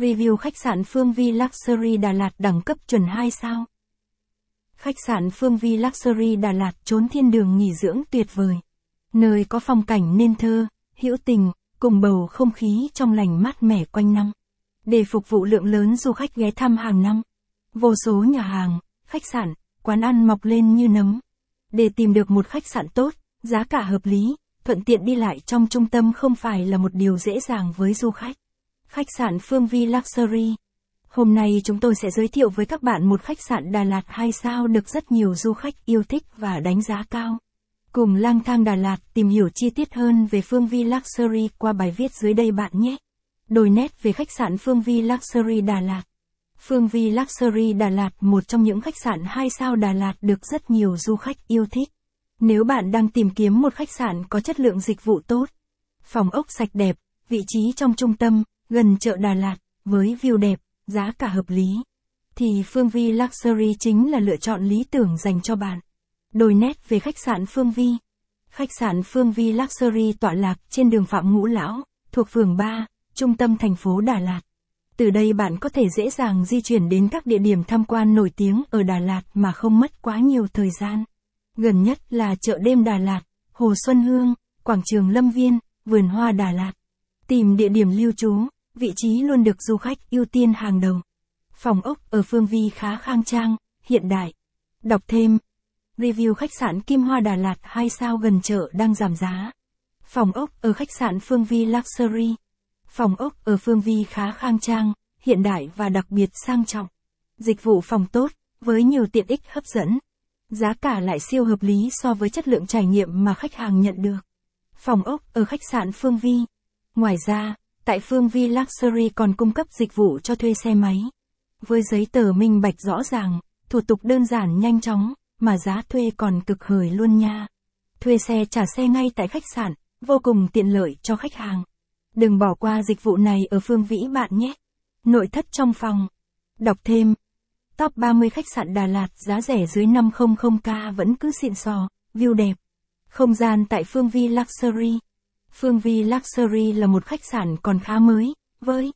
Review khách sạn Phương Vi Luxury Đà Lạt đẳng cấp chuẩn 2 sao. Khách sạn Phương Vi Luxury Đà Lạt trốn thiên đường nghỉ dưỡng tuyệt vời. Nơi có phong cảnh nên thơ, hữu tình, cùng bầu không khí trong lành mát mẻ quanh năm. Để phục vụ lượng lớn du khách ghé thăm hàng năm. Vô số nhà hàng, khách sạn, quán ăn mọc lên như nấm. Để tìm được một khách sạn tốt, giá cả hợp lý, thuận tiện đi lại trong trung tâm không phải là một điều dễ dàng với du khách. Khách sạn Phương Vi Luxury Hôm nay chúng tôi sẽ giới thiệu với các bạn một khách sạn Đà Lạt 2 sao được rất nhiều du khách yêu thích và đánh giá cao. Cùng lang thang Đà Lạt tìm hiểu chi tiết hơn về Phương Vi Luxury qua bài viết dưới đây bạn nhé. Đồi nét về khách sạn Phương Vi Luxury Đà Lạt. Phương Vi Luxury Đà Lạt một trong những khách sạn 2 sao Đà Lạt được rất nhiều du khách yêu thích. Nếu bạn đang tìm kiếm một khách sạn có chất lượng dịch vụ tốt, phòng ốc sạch đẹp, vị trí trong trung tâm, gần chợ Đà Lạt, với view đẹp, giá cả hợp lý, thì Phương Vi Luxury chính là lựa chọn lý tưởng dành cho bạn. Đồi nét về khách sạn Phương Vi. Khách sạn Phương Vi Luxury tọa lạc trên đường Phạm Ngũ Lão, thuộc phường 3, trung tâm thành phố Đà Lạt. Từ đây bạn có thể dễ dàng di chuyển đến các địa điểm tham quan nổi tiếng ở Đà Lạt mà không mất quá nhiều thời gian. Gần nhất là chợ đêm Đà Lạt, Hồ Xuân Hương, quảng trường Lâm Viên, vườn hoa Đà Lạt. Tìm địa điểm lưu trú, vị trí luôn được du khách ưu tiên hàng đầu. Phòng ốc ở Phương Vi khá khang trang, hiện đại. Đọc thêm. Review khách sạn Kim Hoa Đà Lạt 2 sao gần chợ đang giảm giá. Phòng ốc ở khách sạn Phương Vi Luxury. Phòng ốc ở Phương Vi khá khang trang, hiện đại và đặc biệt sang trọng. Dịch vụ phòng tốt, với nhiều tiện ích hấp dẫn. Giá cả lại siêu hợp lý so với chất lượng trải nghiệm mà khách hàng nhận được. Phòng ốc ở khách sạn Phương Vi. Ngoài ra, tại Phương Vi Luxury còn cung cấp dịch vụ cho thuê xe máy. Với giấy tờ minh bạch rõ ràng, thủ tục đơn giản nhanh chóng, mà giá thuê còn cực hời luôn nha. Thuê xe trả xe ngay tại khách sạn, vô cùng tiện lợi cho khách hàng. Đừng bỏ qua dịch vụ này ở Phương Vĩ bạn nhé. Nội thất trong phòng. Đọc thêm. Top 30 khách sạn Đà Lạt giá rẻ dưới 500k vẫn cứ xịn sò, view đẹp. Không gian tại Phương Vi Luxury. Phương Vi Luxury là một khách sạn còn khá mới, với